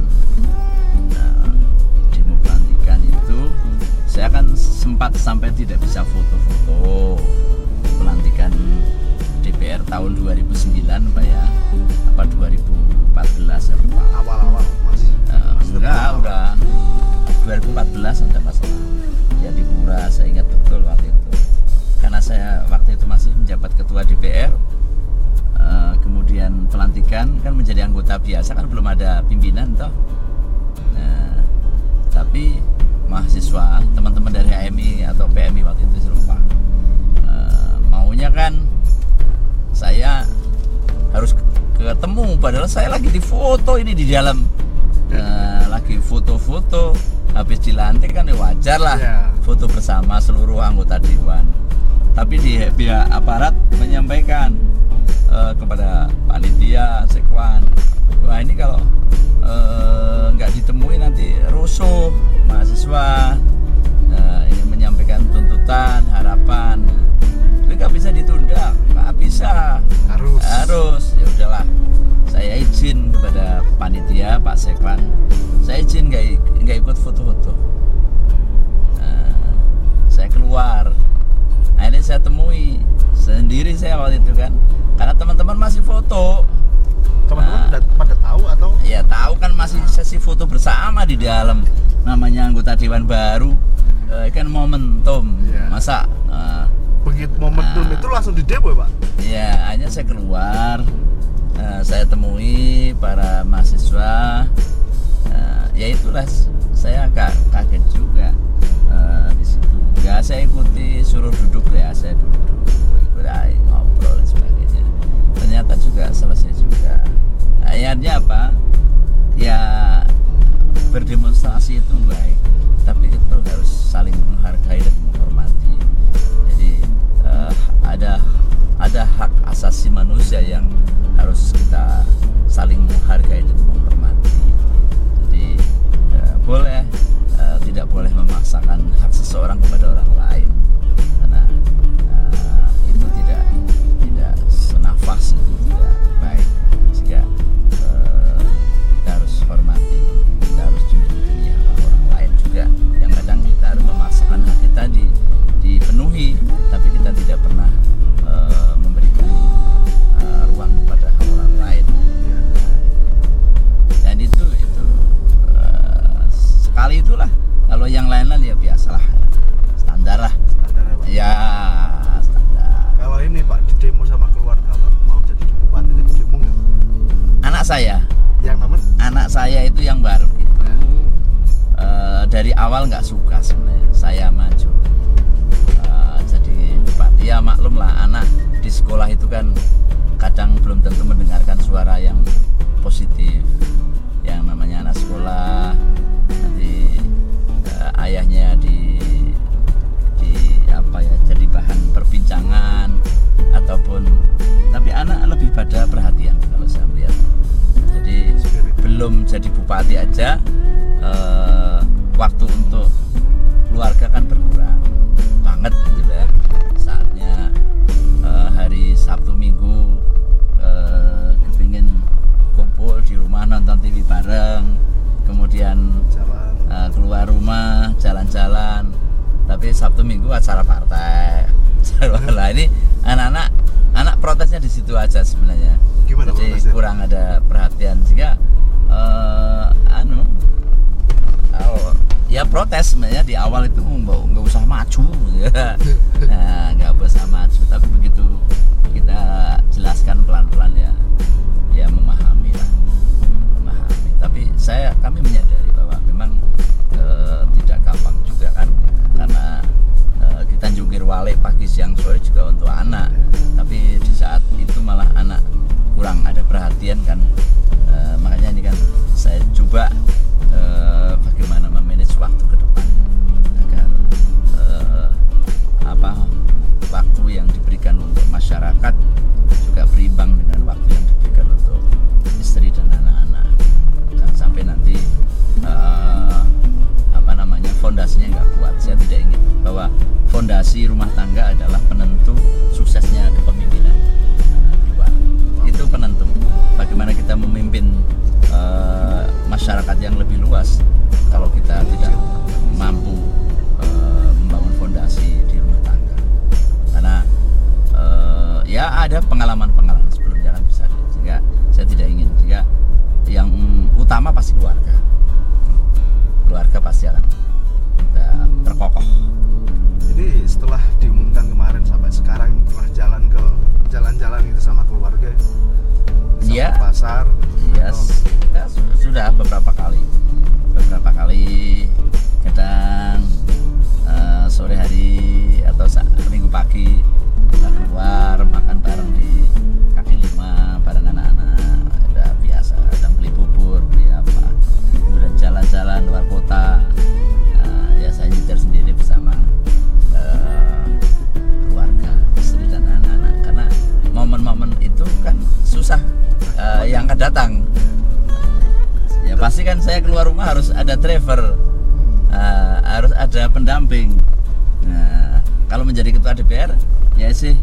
tidak bisa foto-foto pelantikan DPR tahun 2009 Pak ya? Apa 2014 ya Pak? Awal-awal masih masih enggak, udah 2014 ada masalah. Ya di Pura saya ingat betul waktu itu. Karena saya waktu itu masih menjabat ketua DPR eh, kemudian pelantikan kan menjadi anggota biasa kan belum ada pimpinan toh. Nah, tapi mahasiswa padahal saya lagi di foto ini di dalam eh, lagi foto-foto. Habis dilantik kan ya wajar lah. Iya. foto bersama seluruh anggota dewan. Tapi di pihak aparat menyampaikan eh, kepada panitia sekwan wah ini kalau eh, nggak ditemui nanti rusuh mahasiswa eh, ini menyampaikan tuntutan harapan. Tapi nggak bisa ditunda. Nggak bisa. Harus. Harus. Ya udahlah saya izin kepada panitia Pak Sekwan saya izin nggak nggak ikut foto-foto. Nah, saya keluar. Akhirnya saya temui sendiri saya waktu itu kan. Karena teman-teman masih foto. Teman-teman Nah. pada tahu atau? Ya tahu kan masih sesi foto bersama di dalam. Namanya anggota dewan baru. Eh, kan momentum. Iya. masa eh, begitu momentum Nah. itu langsung di demo ya pak? Ya, hanya saya keluar, eh, saya temui para mahasiswa. Eh, ya itulah, saya agak kaget juga eh, di situ. Ya saya ikuti suruh duduk ya, saya duduk, ikut ngobrol dan sebagainya. Ternyata juga selesai juga. Akhirnya apa? Ya berdemonstrasi itu baik, tapi itu harus saling menghargai dan menghormati. Jadi eh, ada ada hak asasi manusia yang harus kita saling menghargai dan menghormati. Jadi eh, boleh eh, tidak boleh memaksakan hak seseorang kepada orang lain karena eh, itu tidak tidak senafas itu itulah. Kalau yang lain-lain ya biasalah. Standar lah. Standar ya, ya standar. Kalau ini Pak di demo sama keluarga Pak. Mau jadi bupati itu demo nggak? Anak saya. Yang namanya anak saya itu yang baru. Itu ya. e, dari awal nggak suka sebenarnya. Saya maju. E, jadi bupati. Ya maklum lah anak di sekolah itu kan kadang belum tentu mendengarkan suara yang positif. Yang namanya anak sekolah ayahnya di di apa ya jadi bahan perbincangan ataupun tapi anak lebih pada perhatian kalau saya melihat. Jadi belum jadi bupati aja eh, waktu untuk keluarga kan berkurang banget gitu ya. Saatnya eh, hari Sabtu Minggu eh, kepingin kumpul di rumah nonton TV bareng kemudian eh, keluar rumah jalan-jalan. Tapi Sabtu Minggu acara partai. Lah ini anak-anak anak protesnya di situ aja sebenarnya. Gimana jadi protesnya? kurang ada perhatian. Sehingga eh, anu oh, ya protes sebenarnya di awal itu nggak nggak usah maju. Ya nah, nggak usah maju. Tapi begitu kita jelaskan pelan-pelan ya ya memahami lah. Memahami. Tapi saya kami menyadari bahwa memang walik pagi siang sore juga untuk anak. Tapi di saat itu malah anak kurang ada perhatian kan. Eh, makanya ini kan saya coba ada pendamping. Nah kalau menjadi ketua DPR ya sih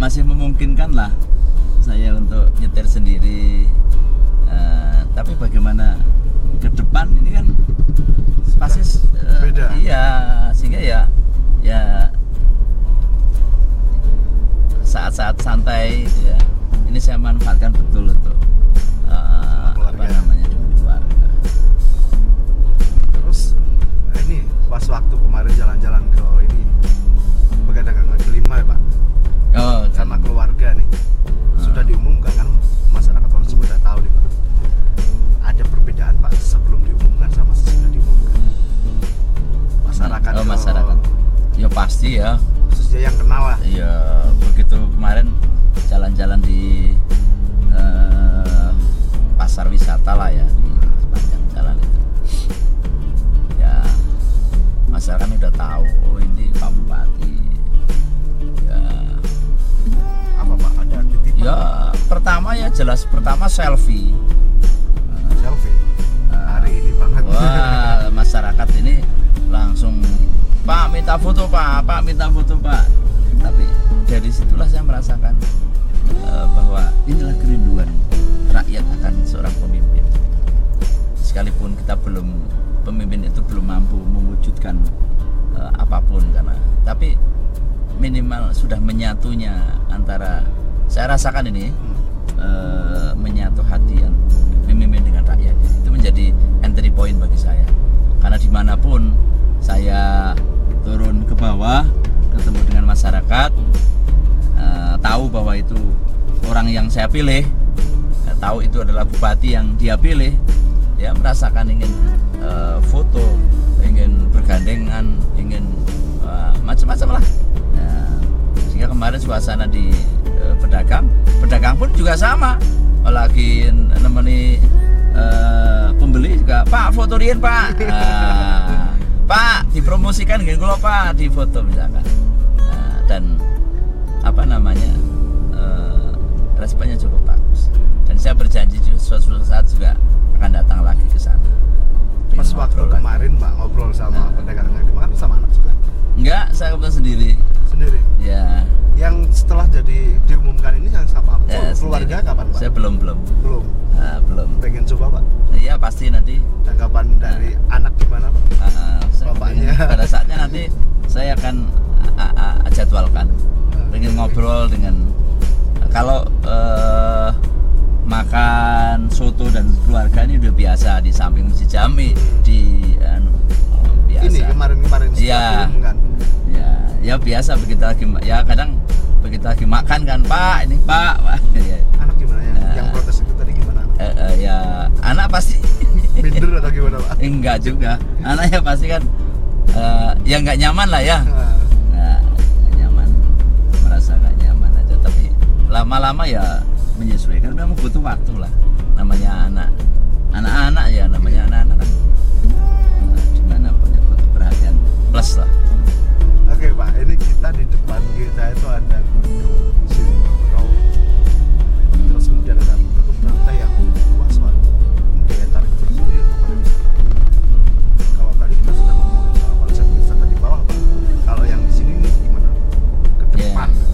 masih memungkinkan lah saya untuk nyetir sendiri. Eh, tapi bagaimana ke depan ini kan pasti eh, beda. iya sehingga ya ya saat-saat santai ya ini saya manfaatkan betul untuk eh, apa namanya pas waktu kemarin jalan-jalan ke ini begadang kaki lima ya pak. Oh sama kan. keluarga nih. Sudah diumumkan kan masyarakat orang sudah tahu nih pak. Ada perbedaan pak sebelum diumumkan sama sesudah diumumkan. Masyarakat oh ke- masyarakat. Ya pasti ya. Khususnya yang kenal lah. Ya begitu kemarin jalan-jalan di eh, pasar wisata lah ya di masyarakat udah tahu oh ini Pak Bupati. Ya. Apa pak? Ada titik ya pertama ya jelas pertama selfie. Selfie? Hari ini banget. Wah, masyarakat ini langsung Pak minta foto Pak, Pak minta foto Pak. Tapi dari situlah saya merasakan eh, bahwa inilah kerinduan rakyat akan seorang pemimpin. Sekalipun kita belum pemimpin itu belum mampu mewujudkan eh, apa pun karena tapi minimal sudah menyatunya antara saya rasakan ini eh, menyatu hati yang pemimpin dengan rakyat. Itu menjadi entry point bagi saya. Karena di mana pun saya turun ke bawah ketemu dengan masyarakat eh, tahu bahwa itu orang yang saya pilih tahu itu adalah bupati yang dia pilih ya merasakan ingin eh, foto ingin bergandengan ingin eh, macam-macam lah. Nah, sehingga kemarin suasana di eh, pedagang pedagang pun juga sama. Lagi nemeni eh, pembeli juga pak foto rien pak. Nah, pak dipromosikan gini kalau pak di foto misalkan. Nah, dan apa namanya eh, responnya cukup bagus. Dan saya berjanji juga suatu saat juga akan datang lagi ke sana Pas waktu lagi. kemarin Pak ngobrol sama Nah. pedagang kaki lima kan sama anak juga enggak saya kebetulan sendiri sendiri. ya Yang setelah jadi diumumkan ini yang sama ya, keluarga sendiri. kapan Pak? saya belum belum Belum. Ah, belum Pengen coba Pak. Iya pasti nanti Tanggapan dari anak gimana Pak? ah, ah, saya Bapaknya. pada saatnya nanti saya akan ah, ah, ah, jadwalkan pengen ngobrol dengan kalau eh, makan soto dan keluarga ini udah biasa di samping masjid jami di anu, oh, biasa Ini kemarin-kemarin Iya. diumumkan. ya ya biasa begitu lagi ya kadang begitu lagi makan kan pak ini pak Pak. ya, Anak gimana yang, Nah. yang protes itu tadi gimana? anak? eh, eh, ya anak pasti Minder atau gimana Pak? enggak juga anaknya pasti kan eh, ya nggak nyaman lah ya Nah, nggak nggak nyaman merasa nggak nyaman aja tapi lama-lama ya menyesuaikan. Memang butuh waktu lah. Namanya anak. Anak-anak ya namanya anak-anak kan. Eh, di mana pun ya butuh perhatian plus lah. Oke Pak, ini kita di depan kita itu ada gunung Sindoro Terus kemudian ada perkebunan teh yang luas Pak. Daya tarik tersendiri untuk pariwisata Kalau tadi kita sudah ngomongin soal konsep wisata di bawah Pak. Kalau yang di sini ini gimana? Ke depan. Bilang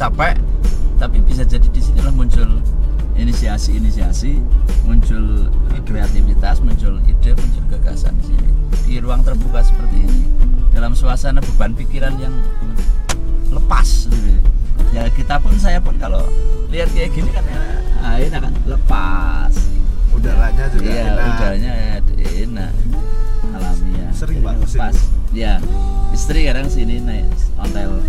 capek tapi bisa jadi di sinilah muncul inisiasi-inisiasi muncul eh, kreativitas muncul ide muncul gagasan di sini. Di ruang terbuka seperti ini dalam suasana beban pikiran yang lepas gitu. ya kita pun saya pun kalau lihat kayak gini kan ya ah, ini akan lepas. Udaranya juga iya enak. udaranya enak. Alamiah. Sering, ke sini? lepas. Ya istri kadang sini naik ontel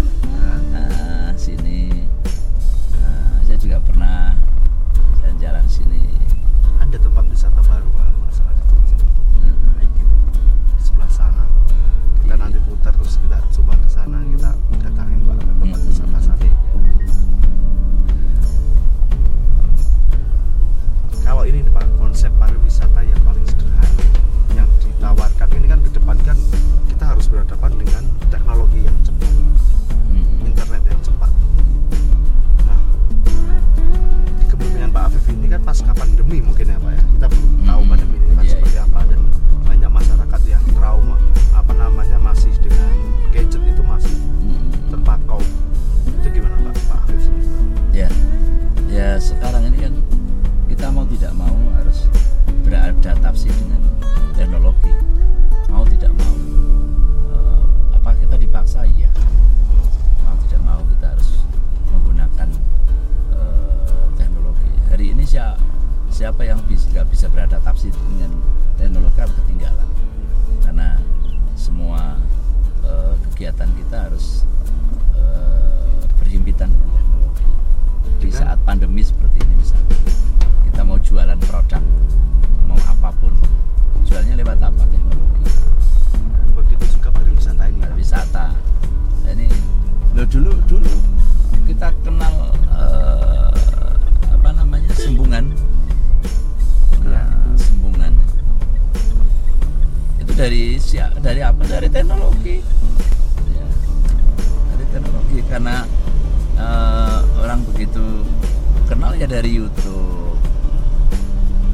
dari YouTube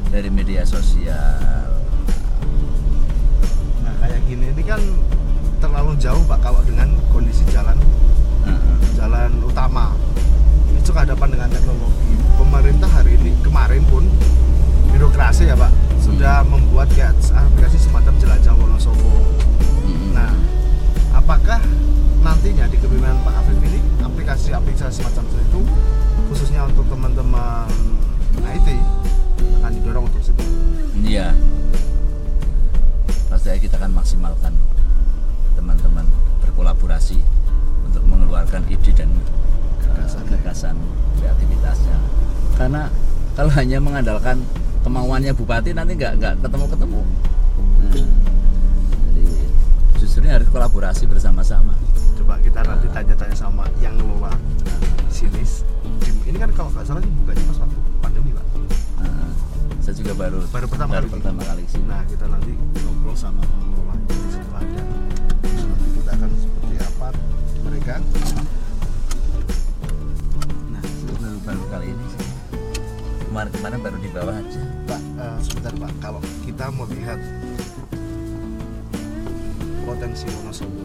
dari media sosial. Nah kayak gini ini kan terlalu jauh Pak kalau dengan kondisi jalan. Heeh. jalan utama. Itu kehadapan dengan teknologi. Pemerintah hari ini kemarin pun birokrasi ya pak sudah membuat kayak aplikasi semacam jelajah Wonosobo. Mm-mm. nah apakah nantinya di kepemimpinan Pak Afif ini aplikasi-aplikasi semacam itu khususnya untuk teman-teman IT akan didorong untuk situ Iya. Pasti kita akan maksimalkan teman-teman berkolaborasi untuk mengeluarkan ide dan uh, Gagasan. gagasan kreativitasnya. Karena kalau hanya mengandalkan kemauannya bupati nanti nggak nggak ketemu ketemu. Jadi justru ini harus kolaborasi bersama-sama. coba kita nanti tanya-tanya sama yang ngelola sini Di- ini kan kalau nggak salah ini bukanya pas waktu pandemi pak Nah, saya juga baru Baru pertama baru kali pertama kali ke sini. Nah kita nanti ngobrol sama pengelola di situ ada. Nanti kita akan seperti apa mereka. Nah, baru baru kali ini sih. Kemarin-kemarin baru di bawah aja. Pak eh, sebentar Pak kalau kita melihat potensi Wonosobo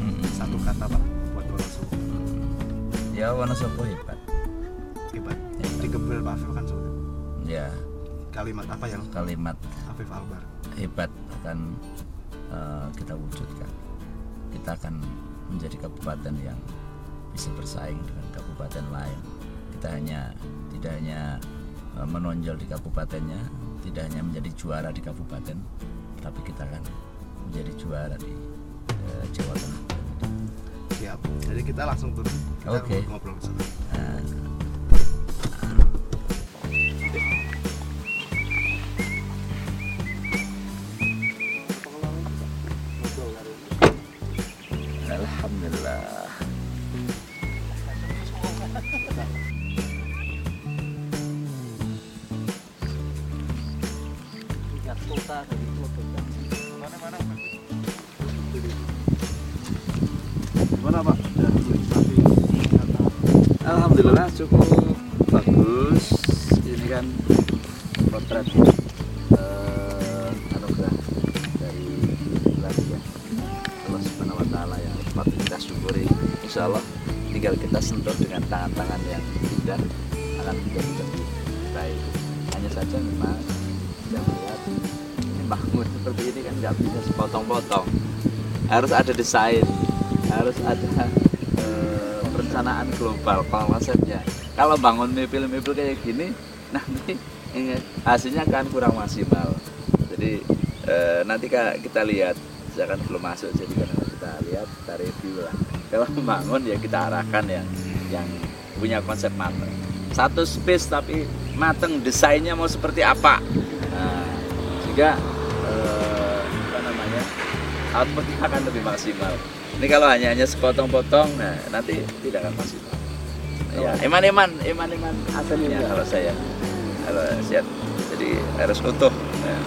Mm-mm. satu kata Pak buat Wonosobo Ya Wonosobo hebat. hebat. Hebat. Di kepemimpinan Pak Afif kan itu. Ya kalimat apa yang kalimat Afif Albar hebat akan eh, kita wujudkan. Kita akan menjadi kabupaten yang bisa bersaing dengan kabupaten lain. Kita hanya tidak hanya eh, menonjol di kabupatennya tidak hanya menjadi juara di kabupaten tapi kita akan menjadi juara di eh, Jawa Tengah Siap. Jadi kita langsung turun. Oke. ngobrol di sana. Nah, ada desain, harus ada eh, perencanaan global konsepnya. Kalau bangun mebel-mebel kayak gini, nanti ini hasilnya kan kurang maksimal. Jadi eh, nanti kita lihat, saya kan belum masuk, jadi kan kita lihat, kita review lah. Kalau bangun ya kita arahkan yang yang punya konsep mateng. Satu space tapi mateng desainnya mau seperti apa. Nah, namanya output akan lebih maksimal. Ini kalau hanya hanya sepotong-potong, nah nanti tidak akan maksimal. Ya, eman-eman, eman-eman hasilnya kalau saya. Kalau saya jadi harus utuh. Nah,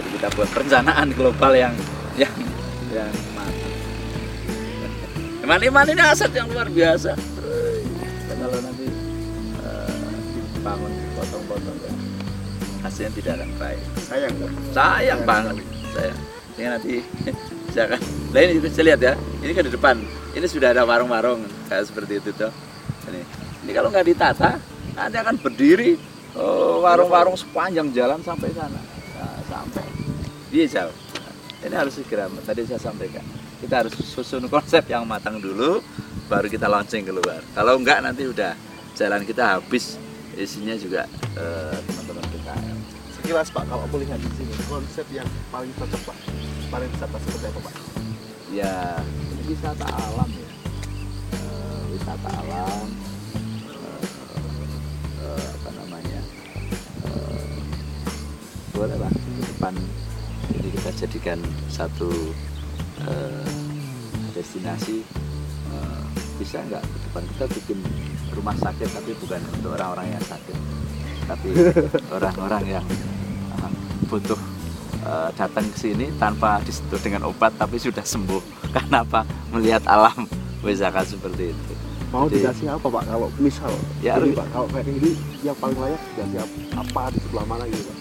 jadi kita buat perencanaan global yang yang yang matang. Eman-eman ini aset yang luar biasa. Dan kalau nanti eh, dibangun dipotong-potong, ya, hasilnya tidak akan baik sayang sayang banget saya ini nanti saya akan nah ini saya lihat ya ini kan di depan. Ini sudah ada warung-warung kayak seperti itu tuh ini. Ini kalau nggak ditata nanti akan berdiri oh, warung-warung sepanjang jalan sampai sana. Nah, sampai. Bisa ini harus segera tadi saya sampaikan. Kita harus susun konsep yang matang dulu baru kita launching keluar. Kalau enggak nanti udah jalan kita habis. Isinya juga eh, teman-teman. PKL Sekilas Pak, kalau aku lihat di sini. Konsep yang paling cocok Pak. Pariwisata seperti apa Pak? ya wisata alam ya. Eh, wisata alam eh, eh, apa namanya eh, boleh lah di depan ini kita jadikan satu destinasi. Bisa nggak ke depan kita bikin rumah sakit tapi bukan untuk orang-orang yang sakit tapi orang-orang yang eh, butuh eh, datang ke sini tanpa disentuh dengan obat tapi sudah sembuh karena apa melihat alam wisata seperti itu Mau Jadi- dikasih apa Pak? Kalau misal, Ya, ini Pak, kalau kayak ini yang paling layak dikasih apa? Apa di sebelah mana gitu Pak?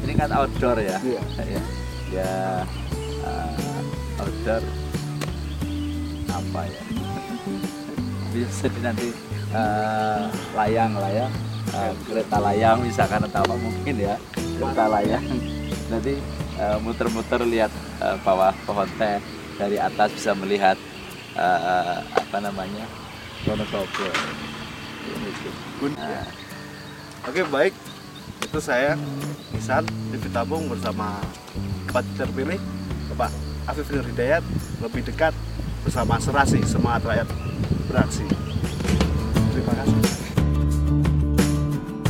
ini kan outdoor ya Iya. ya, ya eh, outdoor apa ya bisa nanti eh, layang layang eh, kereta layang misalkan atau apa mungkin ya kereta layang nanti eh, muter-muter lihat eh, bawah pohon teh dari atas bisa melihat eh, apa namanya Wonosobo Nah, Oke baik, itu saya Nisan Devi Tabung bersama Bapak terpilih Bapak Afif Nur lebih dekat bersama Serasi semangat rakyat beraksi. Terima kasih.